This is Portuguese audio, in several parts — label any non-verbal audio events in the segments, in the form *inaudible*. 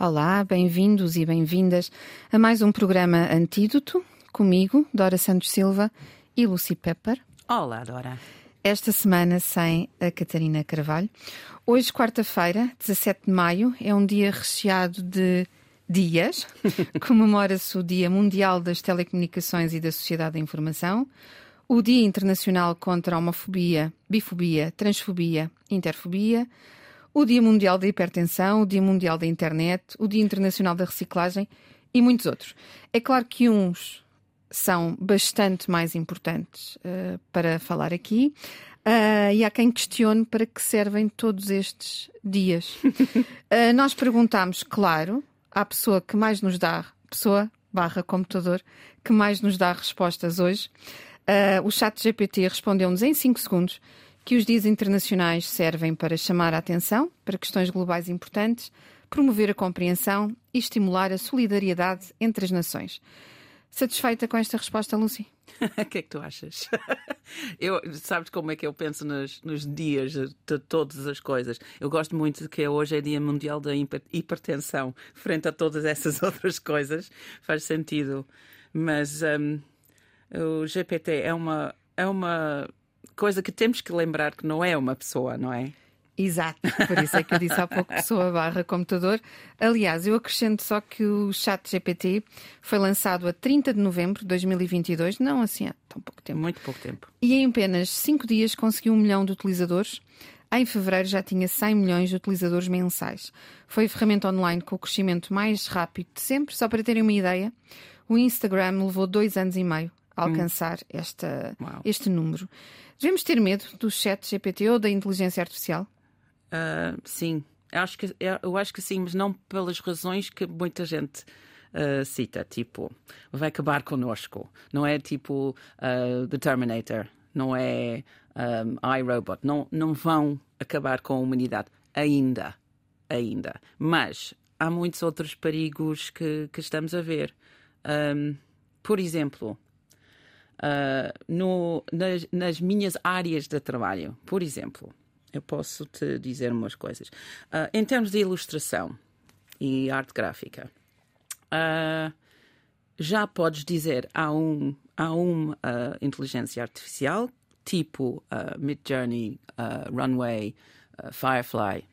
Olá, bem-vindos e bem-vindas a mais um programa Antídoto, comigo, Dora Santos Silva e Lucy Pepper. Olá, Dora. Esta semana sem a Catarina Carvalho. Hoje, quarta-feira, 17 de maio, é um dia recheado de dias. *laughs* Comemora-se o Dia Mundial das Telecomunicações e da Sociedade da Informação, o Dia Internacional contra a Homofobia, Bifobia, Transfobia, Interfobia, o Dia Mundial da Hipertensão, o Dia Mundial da Internet, o Dia Internacional da Reciclagem e muitos outros. É claro que uns são bastante mais importantes uh, para falar aqui. Uh, e há quem questione para que servem todos estes dias. uh, *laughs* nós perguntamos, claro, à pessoa que mais nos dá, pessoa barra computador, que mais nos dá respostas hoje. o chat GPT respondeu-nos em 5 segundos que os dias internacionais servem para chamar a atenção para questões globais importantes, promover a compreensão e estimular a solidariedade entre as nações. Satisfeita com esta resposta, Lucy? *laughs* O que é que tu achas? *laughs* eu, sabes como é que eu penso nos, nos, dias de todas as coisas? Eu gosto muito de que hoje é Dia Mundial da Hipertensão, frente a todas essas *laughs* outras coisas. Faz sentido. Mas um, o GPT é uma, é uma coisa que temos que lembrar que não é uma pessoa, não é? Exato, por isso é que eu disse há pouco pessoa barra computador. Aliás, eu acrescento só que o chat GPT foi lançado a 30 de novembro de 2022, não assim há tão pouco tempo. Muito pouco tempo. E em apenas 5 dias conseguiu um milhão de utilizadores. Em fevereiro já tinha 100 milhões de utilizadores mensais. Foi a ferramenta online com o crescimento mais rápido de sempre. Só para terem uma ideia, o Instagram levou dois anos e meio a hum. alcançar hum. esta, este número. Devemos ter medo do chat GPT ou da inteligência artificial? Uh, sim, eu acho, que, eu acho que sim, mas não pelas razões que muita gente uh, cita, tipo, vai acabar connosco. Não é tipo uh, The Terminator, não é um, iRobot, não, não vão acabar com a humanidade ainda, ainda. Mas há muitos outros perigos que, que estamos a ver. Um, por exemplo, uh, no, nas, nas, minhas áreas de trabalho. Por exemplo, eu posso te dizer umas coisas. Uh, em termos de ilustração e arte gráfica, uh, já podes dizer a um, a uma inteligência artificial, tipo Midjourney, Runway, Firefly,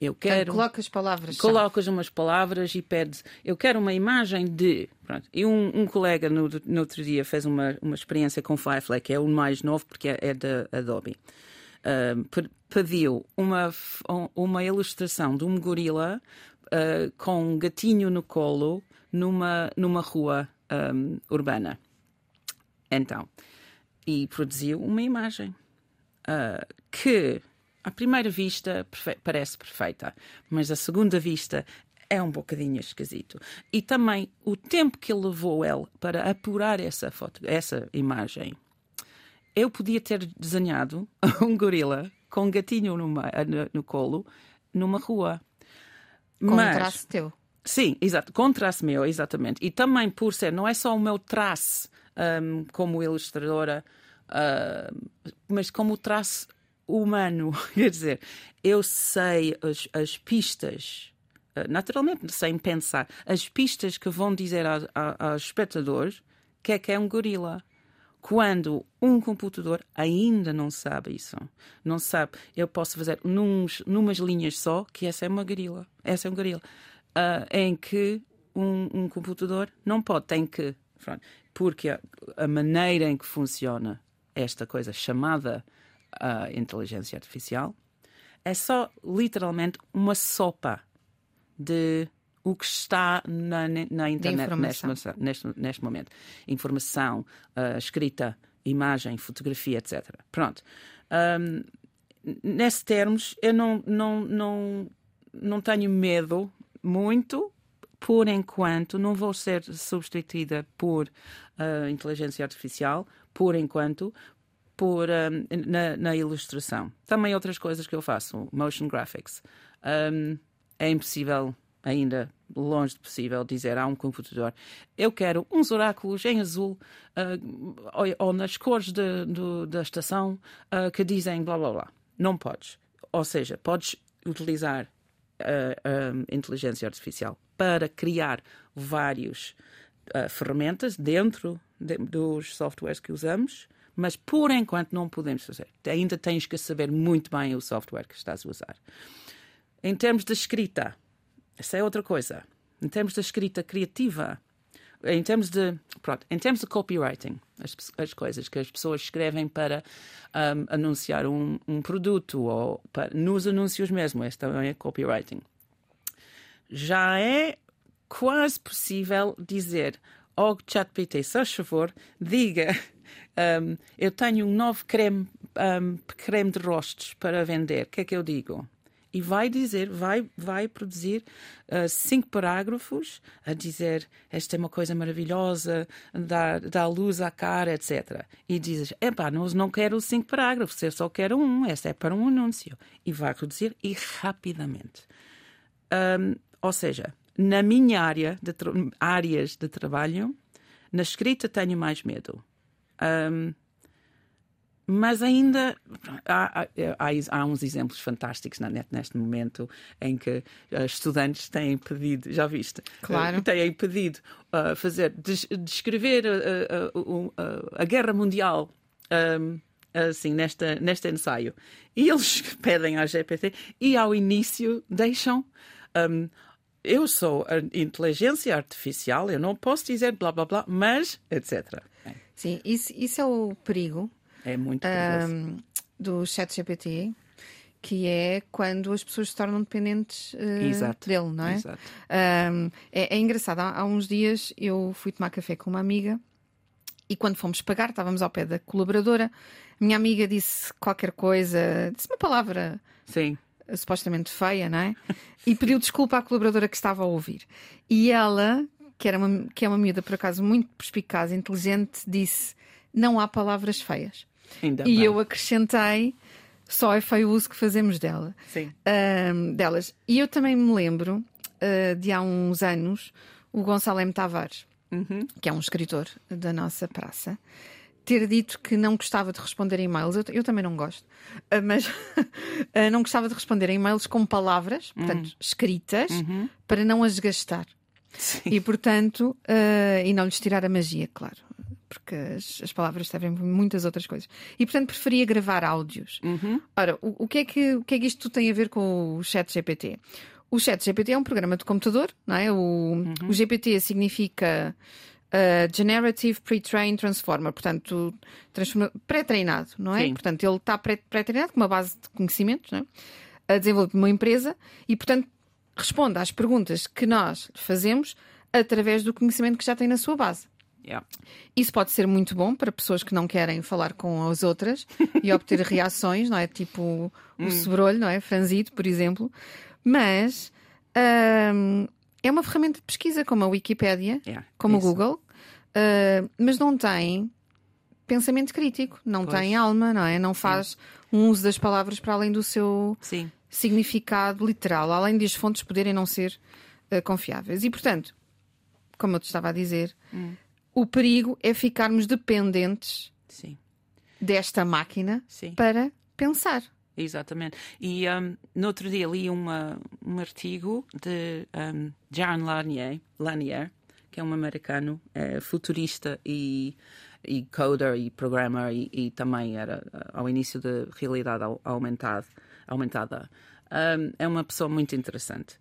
eu quero. Então, colocas palavras. Colocas umas palavras e pedes. Eu quero uma imagem de. Pronto. E um, um colega no, no outro dia fez uma, uma experiência com Firefly, que é o mais novo, porque é, é da Adobe. Uh, pediu uma, uma ilustração de um gorila uh, com um gatinho no colo numa, numa rua um, urbana. Então, e produziu uma imagem uh, que à primeira vista parece perfeita, mas à segunda vista é um bocadinho esquisito. E também o tempo que levou ele para apurar essa foto, essa imagem. Eu podia ter desenhado *laughs* um gorila com um gatinho numa, no, no colo numa rua. Com mas, um traço teu. Sim, exato, com traço meu, exatamente. E também por ser, não é só o meu traço um, como ilustradora, uh, mas como o traço humano. *laughs* Quer dizer, eu sei as, as pistas, eh, naturalmente, sem pensar, as pistas que vão dizer aos espectadores que é que é um gorila. Quando um computador ainda não sabe isso, não sabe, eu posso fazer nuns, numas linhas só que essa é uma gorila, essa é um gorila, uh, em que um, um, computador não pode, tem que, porque a, a maneira em que funciona esta coisa chamada a inteligência artificial é só literalmente uma sopa de o que está na, na internet neste, neste, neste, momento. Informação, uh, escrita, imagem, fotografia, etc. Pronto. Um, nesse termos, eu não, não, não, não tenho medo muito. Por enquanto, não vou ser substituída por uh, inteligência artificial, por enquanto, por, um, na, na, ilustração. Também outras coisas que eu faço, motion graphics. Um, é impossível ainda longe de possível dizer a um computador eu quero uns oráculos em azul uh, ou, ou, nas cores de, de, da estação uh, que dizem blá blá blá. Não podes. Ou seja, podes utilizar uh, inteligência artificial para criar várias ferramentas dentro de, dos softwares que usamos, mas por enquanto não podemos fazer. Ainda tens que saber muito bem o software que estás a usar. Em termos de escrita, essa é outra coisa. Em termos de escrita criativa, em termos de pronto, em termos de copywriting, as, as coisas que as pessoas escrevem para um, anunciar um, um, produto ou para, nos anúncios mesmo, este também é copywriting. Já é quase possível dizer ao oh, ChatGPT, se favor, diga um, eu tenho um novo creme, um, creme de rostos para vender. O que é que eu digo? e vai dizer, vai, vai produzir uh, cinco parágrafos a dizer esta é uma coisa maravilhosa, dá, dá luz à cara, etc. E dizes, epá, não, não quero cinco parágrafos, eu só quero um, esta é para um anúncio. E vai reduzir e rapidamente. Um, ou seja, na minha área de áreas de trabalho, na escrita tenho mais medo. Um, mas ainda há, há, há, uns exemplos fantásticos na net neste momento em que uh, estudantes têm pedido, já viste? Claro. Uh, têm pedido uh, fazer, descrever uh, a guerra mundial. Um, assim, nesta, neste ensaio. E eles *laughs* pedem à GPT e ao início deixam. Um, eu sou a inteligência artificial, eu não posso dizer blá blá blá, mas etc. Sim, isso, isso é o perigo é muito perigoso. Um, do chat GPT, que é quando as pessoas se tornam dependentes uh, dele, não é? Exato. Um, é, é, engraçado, há, há, uns dias eu fui tomar café com uma amiga e quando fomos pagar, estávamos ao pé da colaboradora, minha amiga disse qualquer coisa, disse uma palavra. Sim supostamente feia, não é? E pediu desculpa à colaboradora que estava a ouvir. E ela, que, era uma, que é uma miúda por acaso muito perspicaz, inteligente, disse: Não há palavras feias. Ainda e bem. eu acrescentei só é feio o uso que fazemos dela, Sim. Uh, delas. E eu também me lembro uh, de há uns anos o Gonçalo M. Tavares, uhum. que é um escritor da nossa praça, ter dito que não gostava de responder e-mails. Eu, eu também não gosto, uh, mas *laughs* não gostava de responder e-mails com palavras, portanto, uhum. escritas, uhum. para não as gastar. Sim. E portanto, e não lhes tirar a magia, claro porque as, as, palavras servem muitas outras coisas. E portanto preferia gravar áudios. Uhum. Ora, o, o, que é que, o que é que isto tem a ver com o Chat GPT? O Chat GPT é um programa de computador, não é? O, uhum. o GPT significa uh, Generative Pre-Trained Transformer, portanto, pré-treinado, não é? Sim. Portanto, ele está pré-treinado com uma base de conhecimentos, não é? A desenvolver uma empresa e, portanto, responde às perguntas que nós fazemos através do conhecimento que já tem na sua base. Yeah. Isso pode ser muito bom para pessoas que não querem falar com as outras *laughs* e obter reações, não é? Tipo o hum. sobrolho, não é? Franzido, por exemplo. Mas hum, é uma ferramenta de pesquisa como a Wikipédia, yeah, como isso. o Google, uh, mas não tem pensamento crítico, não pois. tem alma, não é? Não faz Sim. um uso das palavras para além do seu Sim. significado literal, além de as fontes poderem não ser uh, confiáveis. E portanto, como eu te estava a dizer. Hum o perigo é ficarmos dependentes Sim. desta máquina para pensar. Exatamente. E um, no outro dia li uma, um artigo de um, Jaron Lanier, Lanier, que é um americano é, futurista e, e coder e programmer e, e, também era ao início da realidade aumentada. aumentada. Um, é uma pessoa muito interessante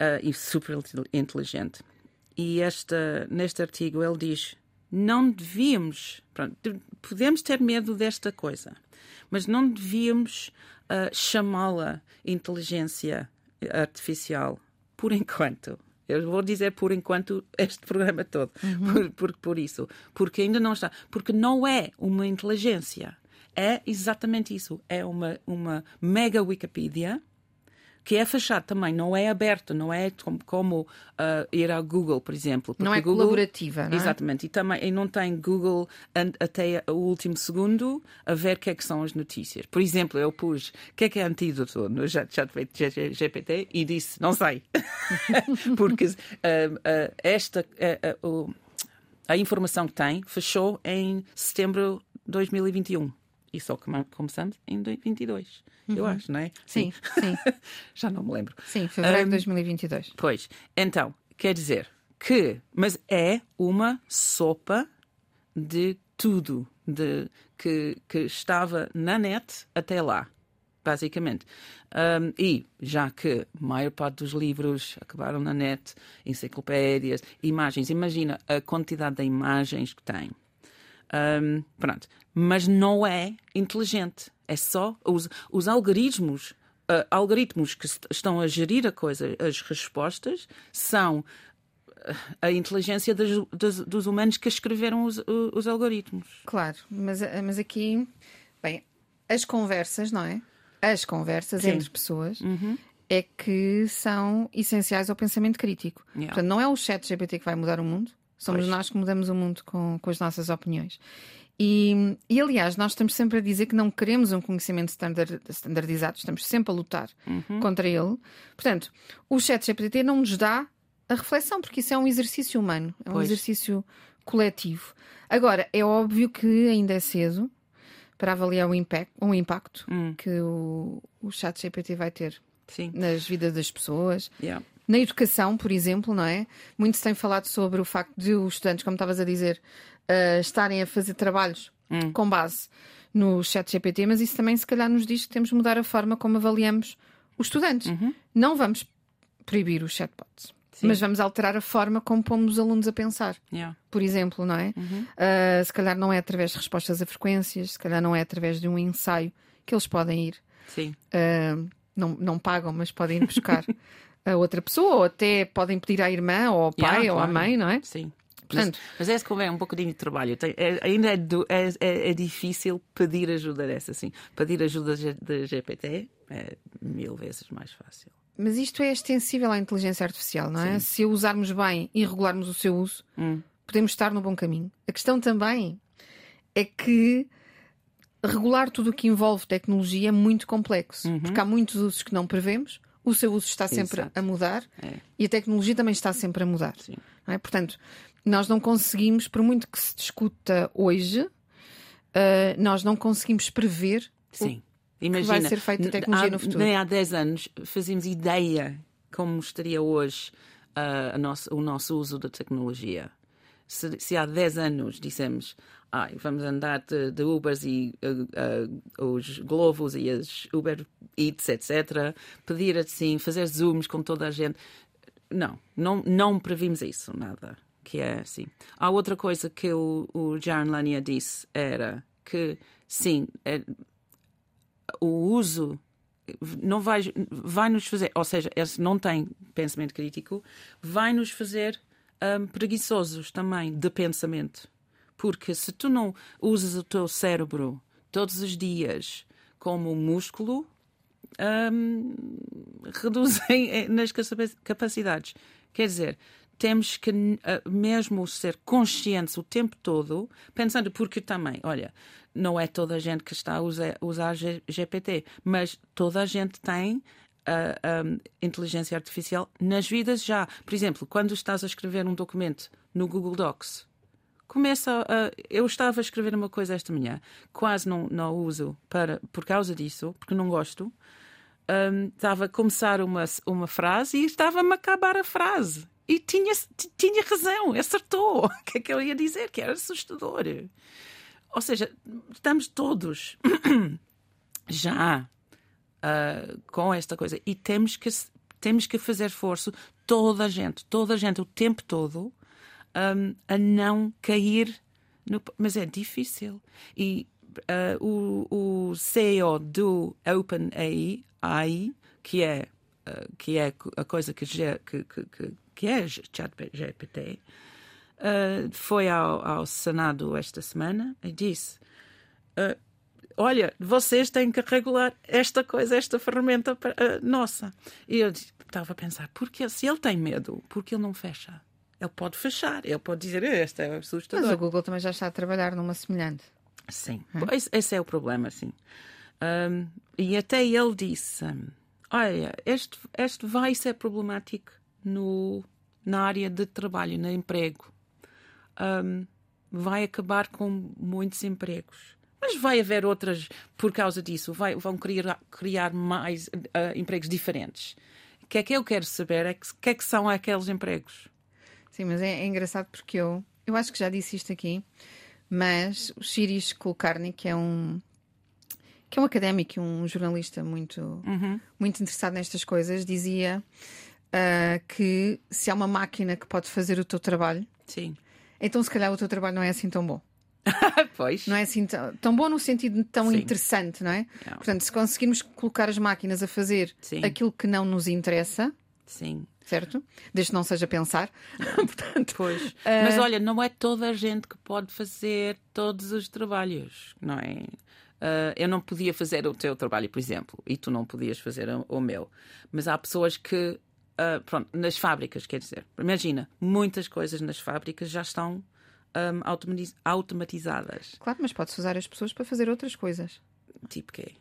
uh, e super inteligente. E esta, neste artigo ele diz não devíamos. Pronto, podemos ter medo desta coisa, mas não devíamos uh, chamá-la inteligência artificial por enquanto. Eu vou dizer por enquanto este *laughs* programa todo. Uhum. Por, por, por isso. Porque ainda não está. Porque não é uma inteligência. É exatamente isso. É uma, uma mega Wikipedia que é fechado também, não é aberto, não é como, como uh, ir ao Google, por exemplo. Não é Google, colaborativa, não é? Exatamente, e também e não tem Google até o último segundo a ver o que é que são as notícias. Por exemplo, eu pus o que é que é antídoto no chat GPT e disse, não sei. *laughs* *laughs* Porque uh, uh, esta, a informação que tem fechou em setembro de 2021. E só começamos em 22, uhum. eu acho, não é? Sim, sim. *laughs* Já não me lembro. Sim, fevereiro um, de 2022. Pois, então, quer dizer que, mas é uma sopa de tudo de, que, que estava na net até lá basicamente. Um, e já que a maior parte dos livros acabaram na net, enciclopédias, imagens, imagina a quantidade de imagens que tem. Um, pronto. Mas não é inteligente. É só os, os algoritmos, uh, algoritmos que estão a gerir a coisa, as respostas, são uh, a inteligência dos, dos, dos, humanos que escreveram os, os algoritmos. Claro, mas, mas aqui, bem, as conversas, não é? As conversas Sim. entre pessoas uhum. é que são essenciais ao pensamento crítico. Yeah. Portanto, não é o chat GPT que vai mudar o mundo, Somos pois. nós que mudamos o mundo com, com as nossas opiniões. E, e, aliás, nós estamos sempre a dizer que não queremos um conhecimento standard, standardizado, estamos sempre a lutar uhum. contra ele. Portanto, o chat GPT não nos dá a reflexão, porque isso é um exercício humano, é um pois. exercício coletivo. Agora, é óbvio que ainda é cedo para avaliar o impact, um impacto hum. que o, o chat GPT vai ter Sim. nas vidas das pessoas. Yeah. Na educação, por exemplo, não é? Muito se tem falado sobre o facto de os estudantes, como estavas a dizer, uh, estarem a fazer trabalhos hum. com base no chat GPT, mas isso também se calhar nos diz que temos de mudar a forma como avaliamos os estudantes. Uhum. Não vamos proibir os chatbots. Sim. Mas vamos alterar a forma como pomos os alunos a pensar. Yeah. Por exemplo, não é? Uhum. Uh, se calhar não é através de respostas a frequências, se calhar não é através de um ensaio que eles podem ir. Sim. Uh, não, não pagam, mas podem ir buscar *laughs* a outra pessoa, ou até podem pedir à irmã, ou ao pai, yeah, ou claro. à mãe, não é? Sim. Portanto, mas, mas é como é um bocadinho de trabalho. Tem, é, ainda é, do, é, é, é, difícil pedir ajuda dessa, assim. Pedir ajuda da GPT é mil vezes mais fácil. Mas isto é extensível à inteligência artificial, não é? Sim. Se usarmos bem e regularmos o seu uso, hum. podemos estar no bom caminho. A questão também é que regular tudo o que envolve tecnologia é muito complexo, uhum. porque há muitos usos que não prevemos o seu uso está sempre Exato. a mudar é. e a tecnologia também está sempre a mudar. É? Portanto, nós não conseguimos, por muito que se discuta hoje, uh, nós não conseguimos prever Sim. o Imagina, que vai ser feito de tecnologia há, no futuro. Nem há 10 anos fazíamos ideia como estaria hoje uh, nosso, o nosso uso da tecnologia. Se, se há 10 anos dissemos ai, vamos andar de, de Ubers e uh, uh, os Globos e as Uber Eats, etc. Pedir assim, fazer zooms com toda a gente. Não, não, não previmos isso, nada. Que é assim. Há outra coisa que o, o Jaron Lanier disse era que, sim, é, o uso não vai, vai nos fazer, ou seja, esse não tem pensamento crítico, vai nos fazer um, preguiçosos também de pensamento. Porque se tu não usas o teu cérebro todos os dias como músculo, um, *laughs* reduzem nas capacidades. Quer dizer, temos que uh, mesmo ser conscientes o tempo todo, pensando, porque também, olha, não é toda a gente que está a usar, usar GPT, mas toda a gente tem a, a inteligência artificial nas vidas já. Por exemplo, quando estás a escrever um documento no Google Docs, começa a. Eu estava a escrever uma coisa esta manhã, quase não, não uso para, por causa disso, porque não gosto. Um, estava a começar uma, uma frase e estava-me a acabar a frase. E tinha, tinha razão, acertou. *laughs* O que é que eu ia dizer? Que era assustador. Ou seja, estamos todos *coughs* já uh, com esta coisa e temos que, temos que fazer esforço, toda a gente, toda a gente, o tempo todo, um, a não cair no. Mas é difícil. E uh, o, o CEO do OpenAI, que é, uh, que é a coisa que, que, que, que é ChatGPT, uh, foi ao, ao Senado esta semana e disse. Uh, olha, vocês têm que regular esta coisa, esta ferramenta uh, nossa. E eu estava a pensar, porque se ele tem medo, porque ele não fecha? Ele pode fechar, ele pode dizer este é assustador. Mas o Google também já está a trabalhar numa semelhante. Sim, é? esse, esse, é o problema, sim. Um, e até ele disse: um, Olha, este, este vai ser problemático no, na área de trabalho, no emprego. Um, vai acabar com muitos empregos. Mas mas vai haver outras por causa disso, vai, vão criar, criar mais uh, empregos diferentes. O que é que eu quero saber é que, que é que são aqueles empregos. Sim, mas é, é engraçado porque eu, eu acho que já disse isto aqui, mas o Shiris Kulkarni, que é um que é um académico e um jornalista muito, uhum. muito interessado nestas coisas, dizia uh, que se há uma máquina que pode fazer o teu trabalho, Sim. então se calhar o teu trabalho não é assim tão bom. *laughs* pois. Não é assim tão, tão bom no sentido tão Sim. interessante, não é? Não. Portanto, se conseguirmos colocar as máquinas a fazer Sim. aquilo que não nos interessa. Sim. Certo? Desde que não seja pensar. *laughs* *laughs* Portanto, pois. Uh... Mas olha, não é toda a gente que pode fazer todos os trabalhos, não é? Uh, eu não podia fazer o teu trabalho, por exemplo, e tu não podias fazer o, meu. Mas há pessoas que, uh, pronto, nas fábricas, quer dizer, imagina, muitas coisas nas fábricas já estão um, automatizadas. Claro, mas pode-se usar as pessoas para fazer outras coisas. Tipo quê?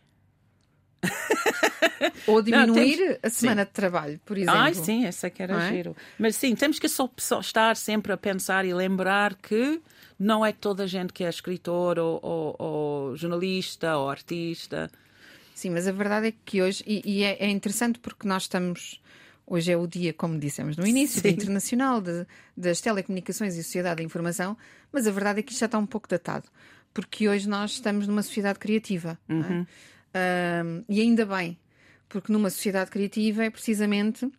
Ou diminuir não, temos... a semana sim. de trabalho, por exemplo. Ai, sim, essa é que era é? giro. Mas sim, temos que só, só, estar sempre a pensar e lembrar que não é toda a gente que é escritor ou, ou, ou jornalista ou artista. Sim, mas a verdade é que hoje, e, e é, é interessante porque nós estamos Hoje é o dia, como dissemos no início, Internacional de, das Telecomunicações e Sociedade da Informação, mas a verdade é que isto já está um pouco datado, porque hoje nós estamos numa sociedade criativa. É? Uhum. Um, e ainda bem, porque numa sociedade criativa é precisamente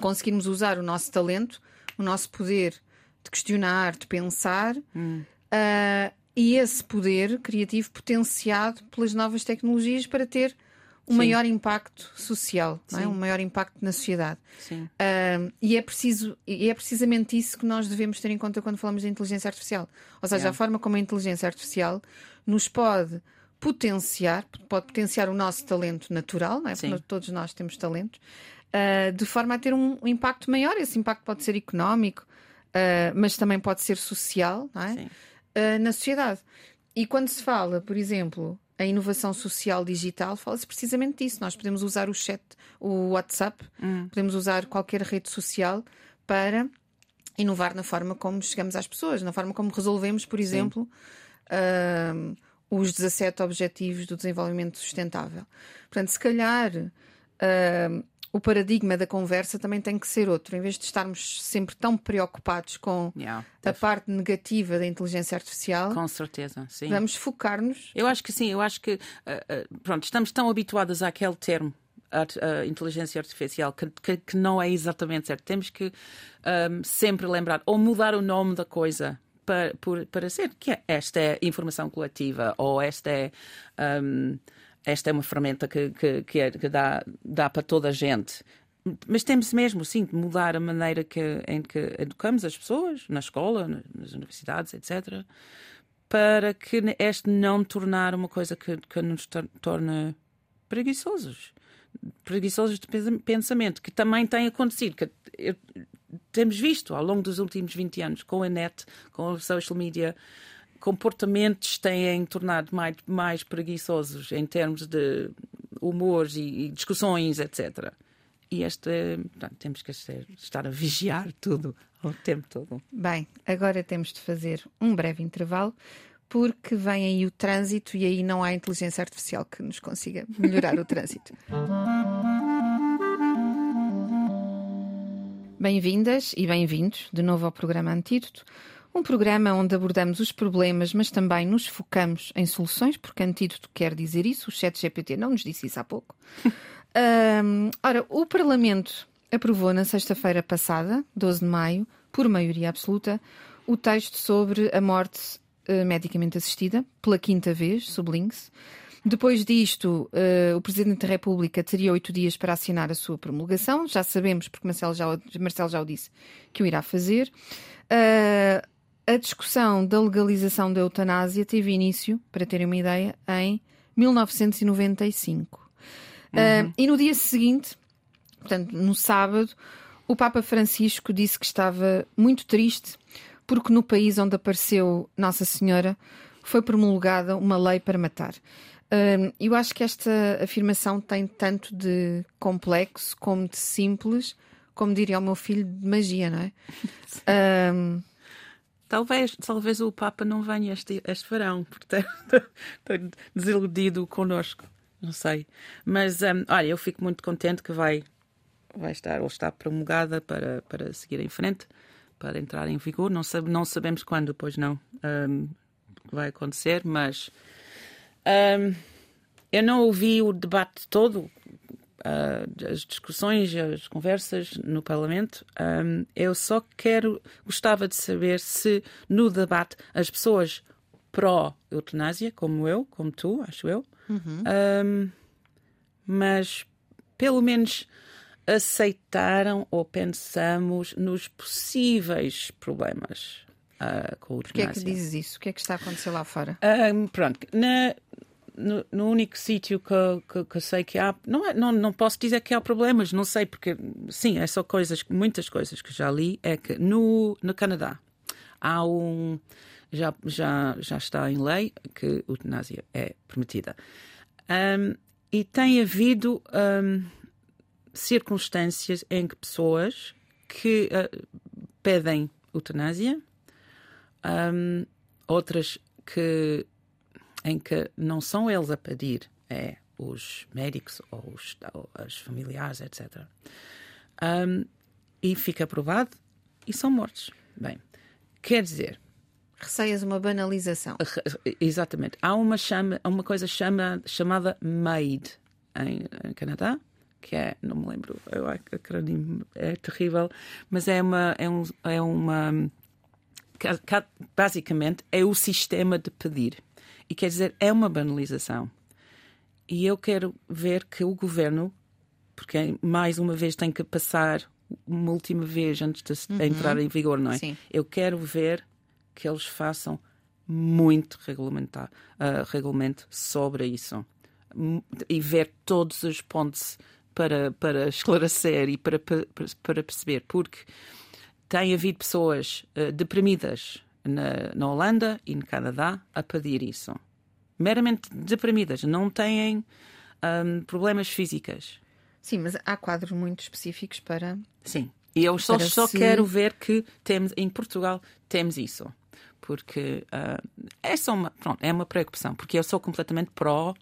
conseguirmos usar o nosso talento, o nosso poder de questionar, de pensar, uhum. uh, e esse poder criativo potenciado pelas novas tecnologias para ter um Sim. maior impacto social, é? um maior impacto na sociedade. Uh, e, é preciso, e é precisamente isso que nós devemos ter em conta quando falamos de inteligência artificial. Ou seja, yeah. a forma como a inteligência artificial nos pode potenciar, pode potenciar o nosso talento natural, não é? porque todos nós temos talento, uh, de forma a ter um, um, impacto maior. Esse impacto pode ser económico, uh, mas também pode ser social não é? na sociedade. E quando se fala, por exemplo, a inovação social digital fala-se precisamente disso. Nós podemos usar o chat, o WhatsApp, hum. podemos usar qualquer rede social para inovar na forma como chegamos às pessoas, na forma como resolvemos, por exemplo, uh, os 17 Objetivos do Desenvolvimento Sustentável. Portanto, se calhar. Uh, o paradigma da conversa também tem que ser outro. Em vez de estarmos sempre tão preocupados com yeah, a parte negativa da inteligência artificial, com certeza, sim. Vamos focar-nos. Eu acho que sim. Eu acho que uh, pronto, estamos tão habituados àquele termo. A, inteligência artificial, que, que, que, não é exatamente certo. Temos que um, sempre lembrar ou mudar o nome da coisa para, por, para ser que é, esta é informação coletiva ou esta é um, esta é uma ferramenta que, que, é, que dá, dá para toda a gente. Mas temos mesmo, sim, de mudar a maneira que, em que educamos as pessoas, na escola, nas universidades, etc., para que este não tornar uma coisa que, que nos torne preguiçosos. Preguiçosos de pensamento, que também tem acontecido. Que eu, temos visto ao longo dos últimos 20 anos, com a net, com a social media, comportamentos têm tornado mais, mais preguiçosos em termos de humores e, e discussões, etc. E este, portanto, temos que estar a vigiar tudo o tempo todo. Bem, agora temos de fazer um breve intervalo porque vem aí o trânsito e aí não há inteligência artificial que nos consiga melhorar o *laughs* trânsito. Bem-vindas e bem-vindos de novo ao programa Antídoto. Um programa onde abordamos os problemas, mas também nos focamos em soluções, porque antídoto quer dizer isso, o chat GPT não nos disse isso há pouco. *laughs* um, ora, o Parlamento aprovou na sexta-feira passada, 12 de maio, por maioria absoluta, o texto sobre a morte uh, medicamente assistida, pela quinta vez, sublinhe-se. Depois disto, uh, o Presidente da República teria oito dias para assinar a sua promulgação. Já sabemos, porque Marcelo já, Marcelo já o disse, que o irá fazer. Uh, a discussão da legalização da eutanásia teve início, para terem uma ideia, em 1995. Uhum. Uh, e no dia seguinte, portanto, no sábado, o Papa Francisco disse que estava muito triste porque no país onde apareceu Nossa Senhora foi promulgada uma lei para matar. Uh, eu acho que esta afirmação tem tanto de complexo como de simples, como diria o meu filho, de magia, não é? *laughs* Uh, talvez, talvez o Papa não venha este, este verão, portanto, *laughs* estou desiludido connosco. Não sei. Mas, um, olha, eu fico muito contente que vai, vai estar ou está promulgada para, para seguir em frente, para entrar em vigor. Não, sabe, não sabemos quando, pois não, um, vai acontecer, mas um, eu não ouvi o debate todo, uh, as discussões, as conversas no Parlamento. Um, eu só quero, gostava de saber se no debate as pessoas pró-eutanásia, como eu, como tu, acho eu, uhum. um, mas pelo menos aceitaram ou pensamos nos possíveis problemas uh, com eutanásia. Porquê é que dizes isso? O que é que está a acontecer lá fora? Um, pronto, na, no, no, único sítio que, que, que, sei que há. Não, é, não, não posso dizer que há problemas, não sei, porque sim, é só coisas, muitas coisas que já li. É que no, no Canadá há um. Já, já, já está em lei que a eutanásia é permitida. Um, e tem havido um, circunstâncias em que pessoas que uh, pedem eutanásia, outras que em que não são eles a pedir, é os médicos ou os, ou os familiares, etc. Um, e fica aprovado e são mortos. Bem, quer dizer. Receias uma banalização. Exatamente. Há uma, chama, uma coisa chama, chamada MAID em, em Canadá, que é, não me lembro, eu, acrônimo é terrível, mas é uma, é, um, é uma basicamente é o sistema de pedir. E quer dizer, é uma banalização. E eu quero ver que o governo, porque mais uma vez tem que passar uma última vez antes de uhum. entrar em vigor, não é? Sim. Eu quero ver que eles façam muito regulamentar, uh, regulamento sobre isso e ver todos os pontos para, para esclarecer e para, para, para perceber, porque tem havido pessoas uh, deprimidas na, na Holanda e no Canadá a pedir isso. Meramente deprimidas, não têm um, problemas físicos. Sim, mas há quadros muito específicos para. Sim, e eu só, só se... quero ver que temos, em Portugal temos isso. Porque uh, é só uma, pronto, é uma preocupação, porque eu sou completamente pró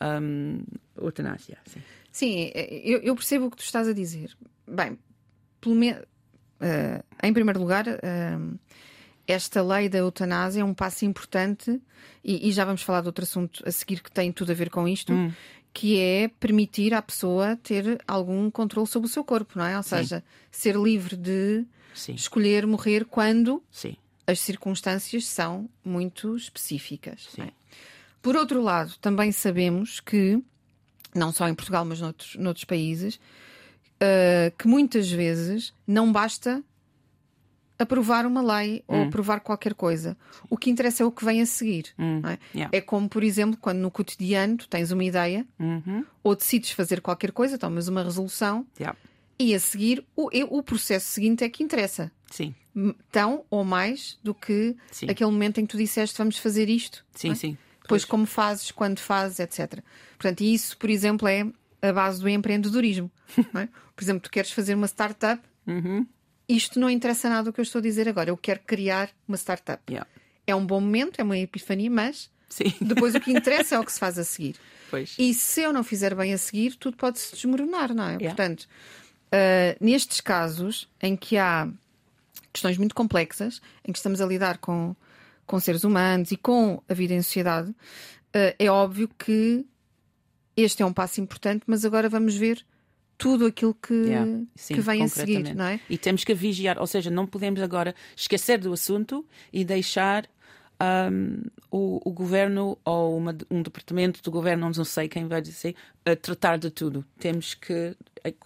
um, eutanásia. Sim, sim eu, eu, percebo o que tu estás a dizer. Bem, pelo menos. Uh, em primeiro lugar, uh, esta lei da eutanásia é um passo importante, e, e, já vamos falar de outro assunto a seguir que tem tudo a ver com isto, hum. que é permitir à pessoa ter algum controle sobre o seu corpo, não é? Ou seja, Sim. ser livre de Sim. escolher morrer quando Sim. as circunstâncias são muito específicas. É? Por outro lado, também sabemos que, não só em Portugal, mas noutros, noutros países, uh, que muitas vezes não basta aprovar uma lei hum. ou aprovar qualquer coisa. O que interessa é o que vem a seguir. Hum. É? Yeah. é? como, por exemplo, quando no cotidiano tu tens uma ideia uhum. ou decides fazer qualquer coisa, tomas uma resolução yeah. e a seguir o, o processo seguinte é que interessa. Sim. Tão ou mais do que sim. aquele momento em que tu disseste vamos fazer isto. Sim, é? sim. Depois pois. como fazes, quando fazes, etc. Portanto, isso, por exemplo, é a base do empreendedorismo. É? Por exemplo, tu queres fazer uma startup, uhum isto não interessa nada do que eu estou a dizer agora. Eu quero criar uma startup. Yeah. É um bom momento, é uma epifania, mas Sim. *laughs* depois o que interessa é o que se faz a seguir. Pois. E se eu não fizer bem a seguir, tudo pode se desmoronar, não é? Yeah. Portanto, uh, nestes casos em que há questões muito complexas, em que estamos a lidar com, com seres humanos e com a vida em sociedade, uh, é óbvio que este é um passo importante, mas agora vamos ver tudo aquilo que, yeah, sim, que vem a seguir, não é? E temos que vigiar, ou seja, não podemos agora esquecer do assunto e deixar um, o, o, governo ou uma, um departamento do governo, não sei quem vai dizer, a tratar de tudo. Temos que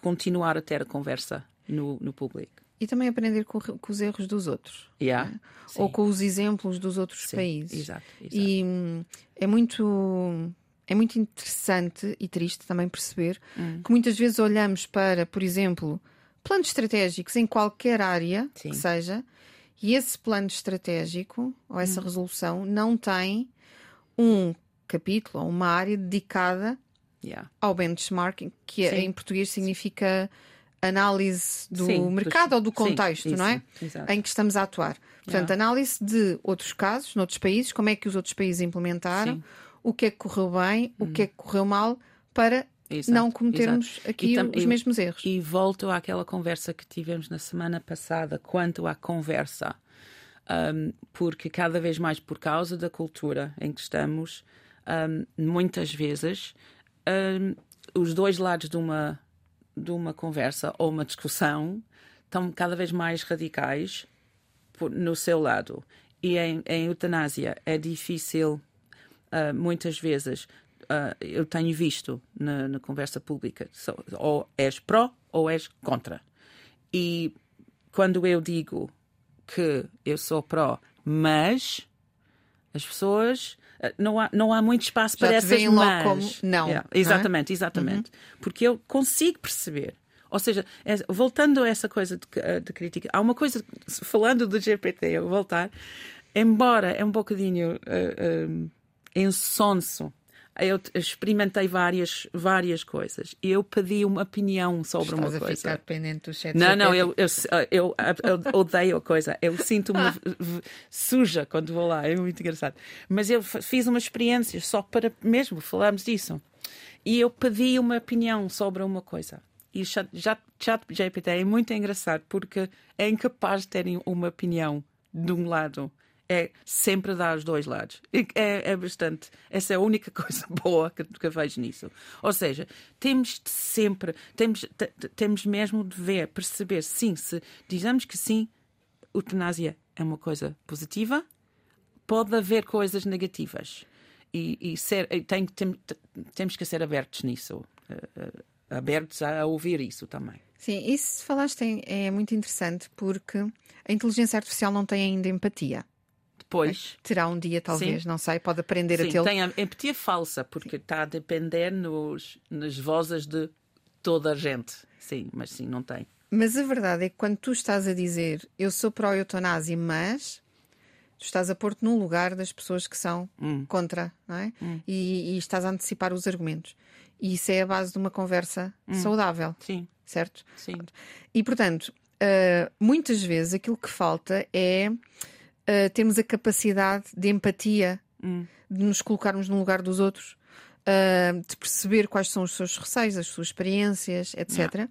continuar a ter a conversa no, no público. E também aprender com, com os erros dos outros. Yeah, é? Ou com os exemplos dos outros sim, países. Exato, exato. E hum, é muito é muito interessante e triste também perceber hum. que muitas vezes olhamos para, por exemplo, planos estratégicos em qualquer área Sim. que seja, e esse plano estratégico ou essa hum. resolução não tem um capítulo ou uma área dedicada yeah. ao benchmarking, que Sim. em português significa análise do Sim, mercado dos- ou do sim, contexto, não é? exato. Em que estamos a atuar. Portanto, Yeah. análise de outros casos, noutros países, como é que os outros países implementaram, Sim. Hum. o que é que correu bem, o que é que correu mal, para Exato, não cometermos exato. aqui os mesmos erros. E volto àquela conversa que tivemos na semana passada, quanto à conversa. Um, porque cada vez mais, por causa da cultura em que estamos, um, muitas vezes um, os dois lados de uma, de uma conversa ou uma discussão estão cada vez mais radicais por- no seu lado. E em, em eutanásia é difícil, ah, muitas vezes, ah, eu tenho visto na, na conversa pública, so- ou és pró ou és contra. E quando eu digo que eu sou pró, mas as pessoas. ah, Não há, não há muito espaço Já para essas mas. como não, Yeah, não é? exatamente, exatamente. Porque eu consigo perceber. Ou seja, é- voltando a essa coisa de, de crítica, há uma coisa, falando do GPT, eu vou voltar, embora é um bocadinho eh, eh, insonso, eu t- experimentei várias, várias coisas eu pedi uma opinião sobre Estás uma a coisa. ficar dependente do chat Não, não, eu, eu, eu, eu odeio a coisa. Eu sinto-me suja quando vou lá. É muito engraçado. Mas eu fiz uma experiência só para mesmo falarmos disso. E eu pedi uma opinião sobre uma coisa. E o chat, já, chat GPT é muito engraçado porque é incapaz de terem uma opinião de um lado. É sempre dar os dois lados. É, é bastante. Essa é a única *laughs* coisa boa que, que vejo nisso. Ou seja, temos de sempre, temos, te- te- temos mesmo de ver, perceber, sim, se dizemos que sim, eutanásia é uma coisa positiva, pode haver coisas negativas. E, e ser, tem, tem- temos que ser abertos nisso. eh, eh, abertos a ouvir isso também. Sim, isso falaste é, é muito interessante porque a inteligência artificial não tem ainda empatia. Depois. Terá um dia, talvez, Sim. não sei, pode aprender a Sim, tê-lo. tem a empatia falsa, porque está a depender nos, nas vozes de toda a gente. Sim, mas sim, não tem. Mas a verdade é que quando tu estás a dizer eu sou pró-eutanásia, mas tu estás a pôr-te no lugar das pessoas que são Hum. contra, não é? E, e estás a antecipar os argumentos. E isso é a base de uma conversa Hum. saudável, Sim, certo? sim. E portanto, ah, muitas vezes aquilo que falta é ah, termos a capacidade de empatia, Hum. de nos colocarmos no lugar dos outros, ah, de perceber quais são os seus receios, as suas experiências, etc.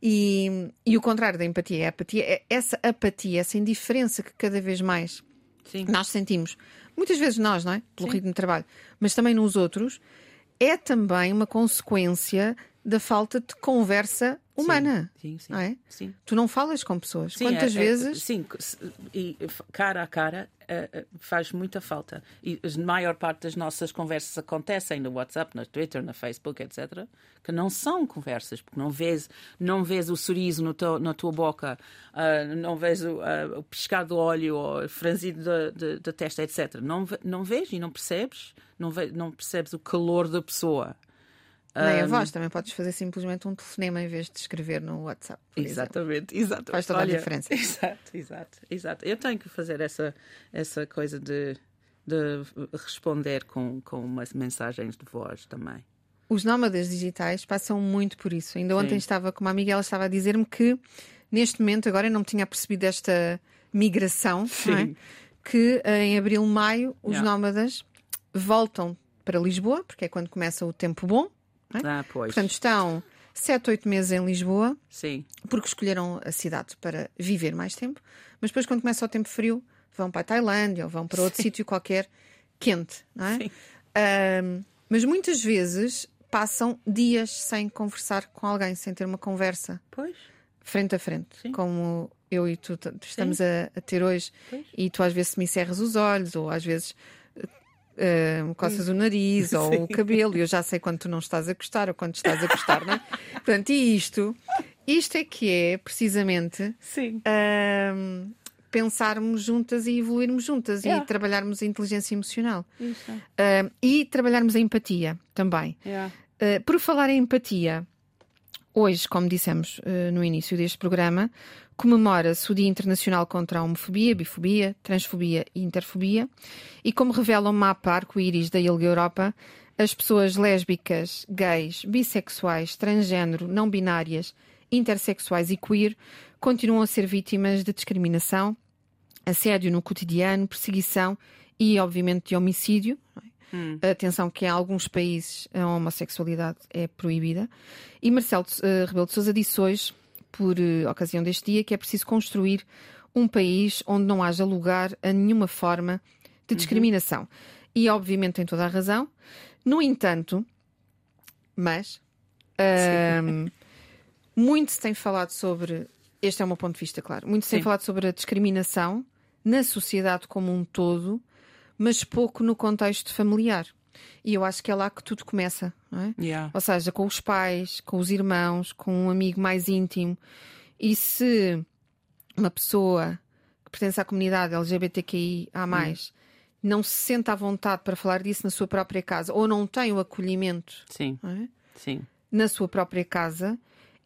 E, e o contrário da empatia é a apatia, é essa apatia, essa indiferença que cada vez mais Sim. nós sentimos, muitas vezes nós, não é? Pelo Sim. ritmo de trabalho, mas também nos outros, é também uma consequência da falta de conversa humana. Sim, sim. Não é? sim. Tu não falas com pessoas. Sim, Quantas é- é- vezes? sim, se- e cara a cara é, é, faz muita falta. E a maior parte das nossas conversas acontecem no WhatsApp, no Twitter, no Facebook, etc. Que não são conversas, porque não vês, não vês o sorriso no teu, na tua boca, ah, não vês o, ah, o piscar do olho ou o franzido da, testa, etc. Não, não vês e não percebes, não, ve- não percebes o calor da pessoa. Nem a voz, também podes fazer simplesmente um telefonema em vez de escrever no WhatsApp. Exatamente, exato. Faz toda a diferença. *laughs* Exato, exato, exato. Eu tenho que fazer essa, essa coisa de, de responder com, com umas mensagens de voz também. Os nómadas digitais passam muito por isso. Ainda ontem Sim. estava com uma amiga, ela estava a dizer-me que neste momento, agora eu não me tinha percebido esta migração, é? Que eh, em abril, maio, os Yeah. nómadas voltam para Lisboa, porque é quando começa o tempo bom. É? Ah, pois. Portanto, estão 7, 8 meses em Lisboa, Sim, porque escolheram a cidade para viver mais tempo, mas depois, quando começa o tempo frio, vão para a Tailândia ou vão para outro sítio qualquer quente, não é? Sim. Ahm, mas muitas vezes passam dias sem conversar com alguém, sem ter uma conversa pois. frente a frente, Sim. como eu e tu estamos a, a ter hoje, Pois. e tu às vezes me cerras os olhos, ou às vezes me coças o nariz *laughs* ou o cabelo, e eu já sei quando tu não estás a gostar ou quando estás a gostar, não é? *laughs* Portanto, e isto, isto é que é precisamente Sim. ahm, pensarmos juntas e evoluirmos juntas Yeah. e trabalharmos a inteligência emocional. Ahm, e trabalharmos a empatia também. Yeah. Uh, por falar em empatia, hoje, como dissemos uh, no início deste programa, comemora-se o Dia Internacional contra a Homofobia, Bifobia, Transfobia e Interfobia. E como revela o mapa arco-íris da ILGA Europa, as pessoas lésbicas, gays, bissexuais, transgênero, não binárias intersexuais e queer continuam a ser vítimas de discriminação, assédio no cotidiano, perseguição e, obviamente, de homicídio. Hum. Atenção que em alguns países a homossexualidade é proibida. E Marcelo uh, Rebelo de Sousa disse hoje, por uh, ocasião deste dia, que é preciso construir um país onde não haja lugar a nenhuma forma de uhum. discriminação. Uhum. E obviamente tem toda a razão. No entanto, mas um, muito se tem falado sobre. Este é o meu ponto de vista, claro. Muito se Sim. tem falado sobre a discriminação na sociedade como um todo, mas pouco no contexto familiar. E eu acho que é lá que tudo começa, é? yeah. Ou seja, com os pais, com os irmãos, com um amigo mais íntimo. E se uma pessoa que pertence à comunidade LGBTQI a mais não se sente à vontade para falar disso na sua própria casa ou não tem o acolhimento Sim. É? Sim. na sua própria casa,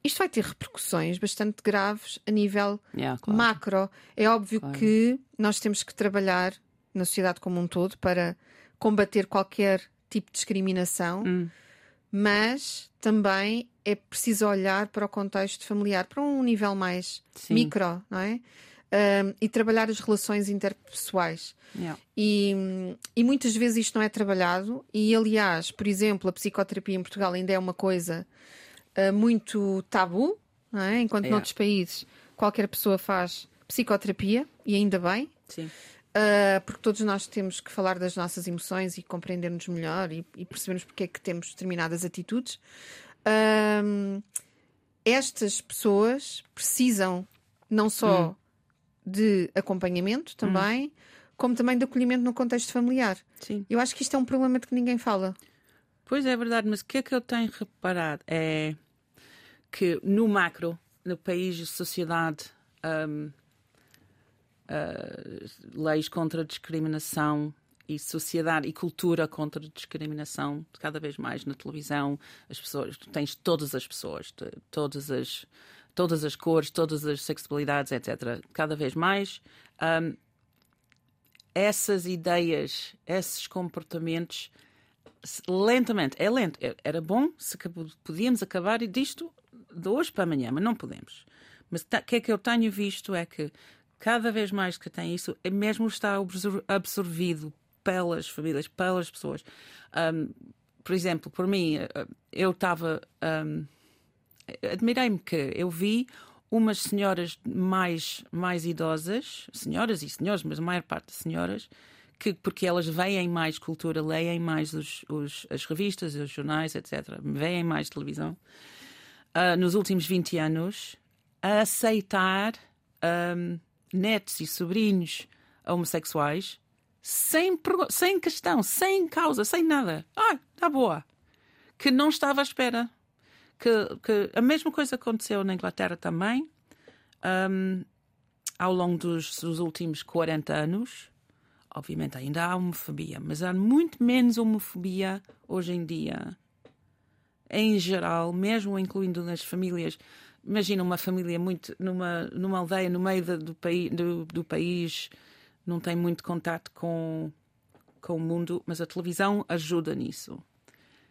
isto vai ter repercussões bastante graves a nível yeah, claro. macro. É óbvio claro. que nós temos que trabalhar na sociedade como um todo para combater qualquer tipo de discriminação, hum. mas também é preciso olhar para o contexto familiar, para um nível mais Sim. micro, não é? Um, e trabalhar as relações interpessoais. Yeah. E, e, muitas vezes isto não é trabalhado, e aliás, por exemplo, a psicoterapia em Portugal ainda é uma coisa uh, muito tabu, não é? enquanto yeah. noutros países qualquer pessoa faz psicoterapia, e ainda bem. Sim. Uh, porque todos nós temos que falar das nossas emoções e compreendermos melhor e, e percebermos porque é que temos determinadas atitudes. Uh, estas pessoas precisam não só hum. de acompanhamento também, hum. como também de acolhimento no contexto familiar. Sim. Eu acho que isto é um problema de que ninguém fala. Pois é verdade, mas o que é que eu tenho reparado é que no macro, no país sociedade. Um, uh, leis contra a discriminação e sociedade e cultura contra a discriminação cada vez mais na televisão. As pessoas tens todas as pessoas todas as todas as cores todas as sexualidades etc cada vez mais. Um, essas ideias esses comportamentos lentamente é lento era bom se podíamos acabar disto de hoje para amanhã mas não podemos. Mas o que é que eu tenho visto é que cada vez mais que tem isso, é mesmo está absorvido pelas famílias, pelas pessoas. Um, por exemplo, por mim, eh, eu estava. Um, Admirei-me que eu vi umas senhoras mais, mais idosas, senhoras e senhores, mas a maior parte de senhoras, que, porque elas veem mais cultura, leem mais os, os, as revistas, os jornais, etc., veem mais televisão, uh, nos últimos 20 anos, a aceitar um, netos e sobrinhos homossexuais sem, sem questão, sem causa, sem nada. Ah, tá boa. Que não estava à espera. Que, que a mesma coisa aconteceu na Inglaterra também, um, ao longo dos, dos últimos 40 anos. Obviamente ainda há homofobia, mas há muito menos homofobia hoje em dia. Em geral, mesmo incluindo nas famílias imagina uma família muito numa, numa aldeia no meio do, do, do país, não tem muito contato com, com o mundo, mas a televisão ajuda nisso.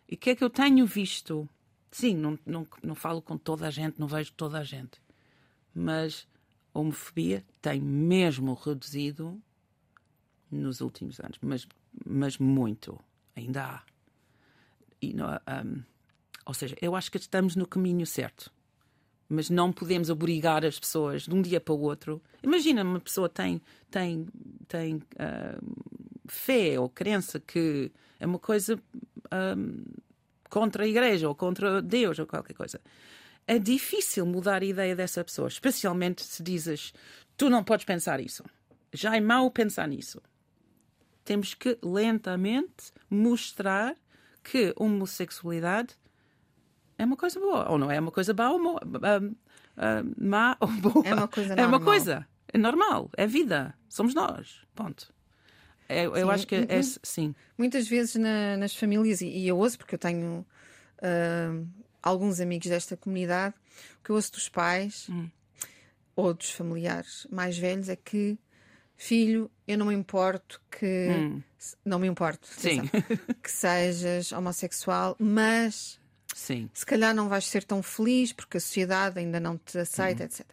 E o que é que eu tenho visto? Sim, não, não, não falo com toda a gente, não vejo toda a gente, mas a homofobia tem mesmo reduzido nos últimos anos, mas, mas muito, ainda há. E, um, ou seja, eu acho que estamos no caminho certo mas não podemos obrigar as pessoas de um dia para o outro. Imagina uma pessoa tem tem tem uh, fé ou crença que é uma coisa uh, contra a igreja ou contra Deus ou qualquer coisa. É difícil mudar a ideia dessa pessoa, especialmente se dizes tu não podes pensar isso. Já é mau pensar nisso. Temos que lentamente mostrar que homossexualidade é uma coisa boa. Ou não é uma coisa boa, ou uh, uh, má *laughs* ou boa. É uma coisa normal. É uma coisa. É normal. É vida. Somos nós. Ponto. É, eu acho que é, sim. Muitas vezes na, nas famílias, e, e, eu ouço porque eu tenho uh, alguns amigos desta comunidade, o que eu ouço dos pais hum. ou dos familiares mais velhos é que filho, eu não me importo que hum. não me importo Sim. que sejas homossexual, mas Sim. Se calhar não vais ser tão feliz porque a sociedade ainda não te aceita, Uhum. etc.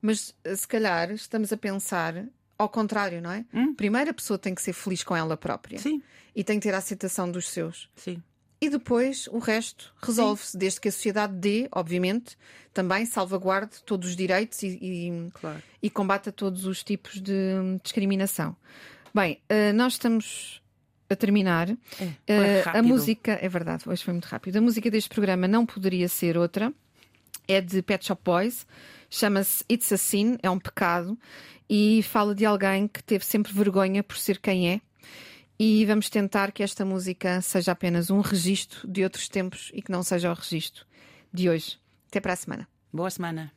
Mas eh, se calhar estamos a pensar ao contrário, não é? Primeiro a pessoa tem que ser feliz com ela própria Hum. Sim, e tem que ter a aceitação dos seus. sim. E depois o resto resolve-se, desde que a sociedade dê, obviamente, também salvaguarde todos os direitos e, e, Claro. e combata todos os tipos de discriminação. Bem, eh, nós estamos a terminar. É, Eh, a música, é verdade, hoje foi muito rápido. A música deste programa não poderia ser outra. É de Pet Shop Boys, chama-se It's a Sin, é um pecado, e fala de alguém que teve sempre vergonha por ser quem é. E vamos tentar que esta música seja apenas um registro de outros tempos e que não seja o registro de hoje. Até para a semana. Boa semana.